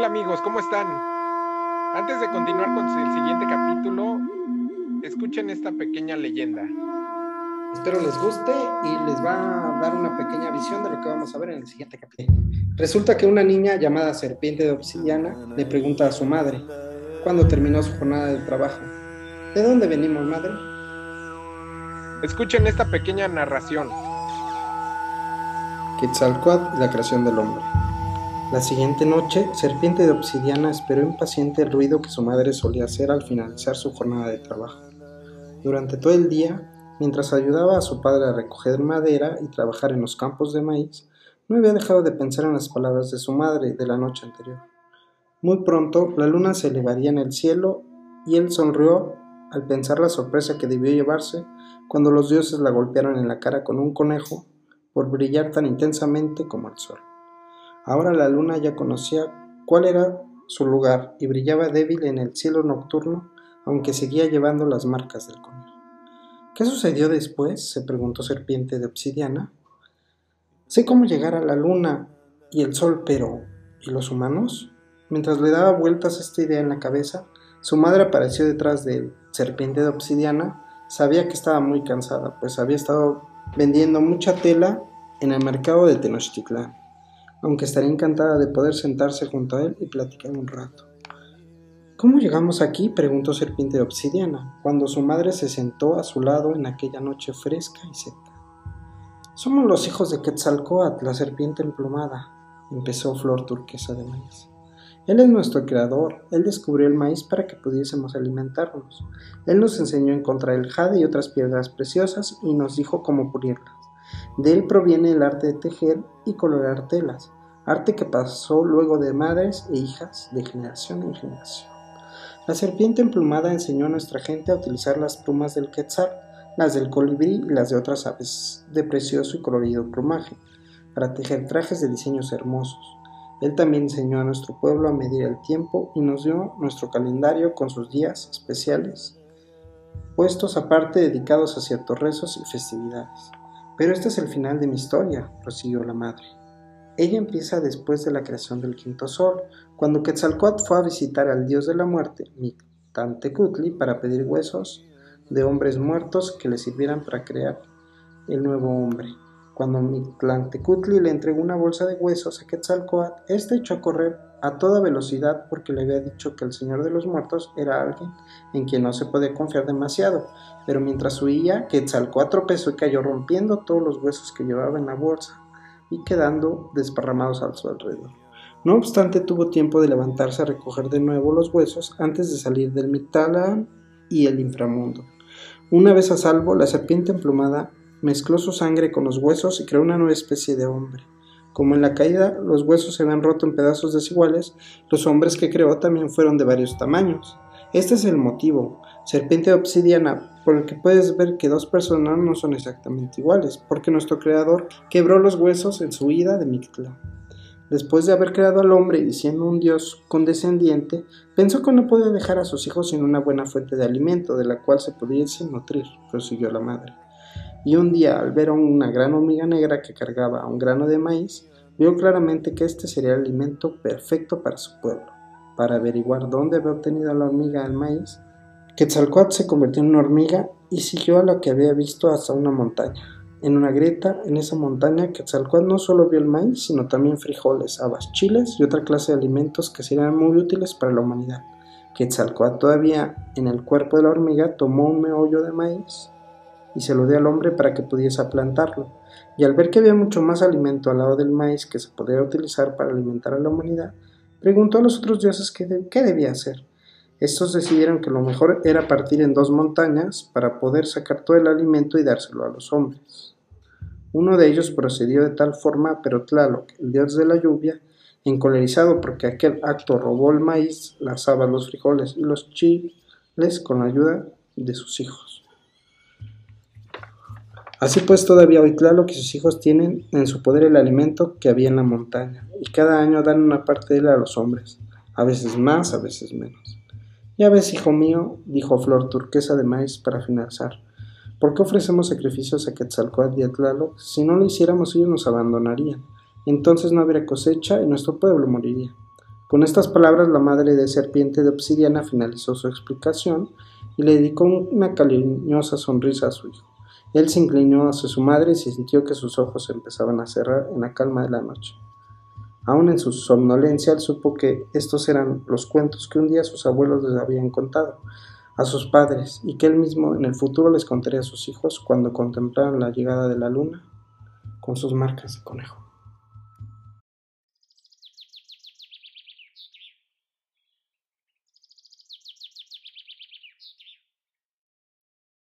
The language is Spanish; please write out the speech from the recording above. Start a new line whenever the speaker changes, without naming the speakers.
amigos, ¿cómo están? Antes de continuar con el siguiente capítulo, escuchen esta pequeña leyenda.
Espero les guste y les va a dar una pequeña visión de lo que vamos a ver en el siguiente capítulo. Resulta que una niña llamada Serpiente de Obsidiana le pregunta a su madre cuando terminó su jornada de trabajo. ¿De dónde venimos, madre?
Escuchen esta pequeña narración.
Quetzalcoatl y la creación del hombre. La siguiente noche, Serpiente de Obsidiana esperó impaciente el ruido que su madre solía hacer al finalizar su jornada de trabajo. Durante todo el día, mientras ayudaba a su padre a recoger madera y trabajar en los campos de maíz, no había dejado de pensar en las palabras de su madre de la noche anterior. Muy pronto, la luna se elevaría en el cielo y él sonrió al pensar la sorpresa que debió llevarse cuando los dioses la golpearon en la cara con un conejo por brillar tan intensamente como el sol. Ahora la luna ya conocía cuál era su lugar y brillaba débil en el cielo nocturno, aunque seguía llevando las marcas del conejo. ¿Qué sucedió después? se preguntó Serpiente de Obsidiana. Sé cómo llegar a la luna y el sol, pero ¿y los humanos? Mientras le daba vueltas esta idea en la cabeza, su madre apareció detrás de. Serpiente de Obsidiana sabía que estaba muy cansada, pues había estado vendiendo mucha tela en el mercado de Tenochtitlán aunque estaría encantada de poder sentarse junto a él y platicar un rato. ¿Cómo llegamos aquí? preguntó Serpiente de Obsidiana, cuando su madre se sentó a su lado en aquella noche fresca y seca. Somos los hijos de Quetzalcoatl, la serpiente emplumada, empezó Flor Turquesa de Maíz. Él es nuestro creador, él descubrió el maíz para que pudiésemos alimentarnos. Él nos enseñó a encontrar el jade y otras piedras preciosas y nos dijo cómo pulirlas. De él proviene el arte de tejer y colorear telas, arte que pasó luego de madres e hijas de generación en generación. La serpiente emplumada enseñó a nuestra gente a utilizar las plumas del quetzal, las del colibrí y las de otras aves de precioso y colorido plumaje, para tejer trajes de diseños hermosos. Él también enseñó a nuestro pueblo a medir el tiempo y nos dio nuestro calendario con sus días especiales, puestos aparte dedicados a ciertos rezos y festividades. Pero este es el final de mi historia, prosiguió la madre. Ella empieza después de la creación del quinto sol, cuando Quetzalcoatl fue a visitar al dios de la muerte, Mictlantecutli, para pedir huesos de hombres muertos que le sirvieran para crear el nuevo hombre. Cuando Mictlantecutli le entregó una bolsa de huesos a Quetzalcoatl, este echó a correr a toda velocidad porque le había dicho que el Señor de los Muertos era alguien en quien no se podía confiar demasiado, pero mientras huía, Quetzalcoatl tropezó y cayó rompiendo todos los huesos que llevaba en la bolsa y quedando desparramados a su alrededor. No obstante, tuvo tiempo de levantarse a recoger de nuevo los huesos antes de salir del Mictlán y el inframundo. Una vez a salvo, la serpiente emplumada mezcló su sangre con los huesos y creó una nueva especie de hombre. Como en la caída los huesos se habían roto en pedazos desiguales, los hombres que creó también fueron de varios tamaños. Este es el motivo, serpiente obsidiana, por el que puedes ver que dos personas no son exactamente iguales, porque nuestro creador quebró los huesos en su ida de Mictla. Después de haber creado al hombre y siendo un dios condescendiente, pensó que no podía dejar a sus hijos sin una buena fuente de alimento de la cual se pudiese nutrir, prosiguió la madre y un día al ver a una gran hormiga negra que cargaba un grano de maíz, vio claramente que este sería el alimento perfecto para su pueblo. Para averiguar dónde había obtenido la hormiga el maíz, Quetzalcoatl se convirtió en una hormiga y siguió a lo que había visto hasta una montaña. En una grieta, en esa montaña, Quetzalcoatl no solo vio el maíz, sino también frijoles, habas, chiles y otra clase de alimentos que serían muy útiles para la humanidad. Quetzalcoatl todavía en el cuerpo de la hormiga tomó un meollo de maíz y se lo dio al hombre para que pudiese plantarlo. Y al ver que había mucho más alimento al lado del maíz que se podía utilizar para alimentar a la humanidad, preguntó a los otros dioses qué, debía hacer. Estos decidieron que lo mejor era partir en dos montañas para poder sacar todo el alimento y dárselo a los hombres. Uno de ellos procedió de tal forma, pero Tlaloc, el dios de la lluvia, encolerizado porque aquel acto robó el maíz, las habas, los frijoles y los chiles con la ayuda de sus hijos. Así pues, todavía hoy claro que sus hijos tienen en su poder el alimento que había en la montaña, y cada año dan una parte de él a los hombres, a veces más, a veces menos. Ya ves, hijo mío, dijo Flor Turquesa de Maíz para finalizar, ¿por qué ofrecemos sacrificios a Quetzalcoatl y a Tlaloc? Si no lo hiciéramos, ellos nos abandonarían. Entonces no habría cosecha y nuestro pueblo moriría. Con estas palabras la madre de serpiente de obsidiana finalizó su explicación y le dedicó una cariñosa sonrisa a su hijo. Él se inclinó hacia su madre y sintió que sus ojos empezaban a cerrar en la calma de la noche. Aún en su somnolencia, él supo que estos eran los cuentos que un día sus abuelos les habían contado a sus padres y que él mismo en el futuro les contaría a sus hijos cuando contemplaran la llegada de la luna con sus marcas de conejo.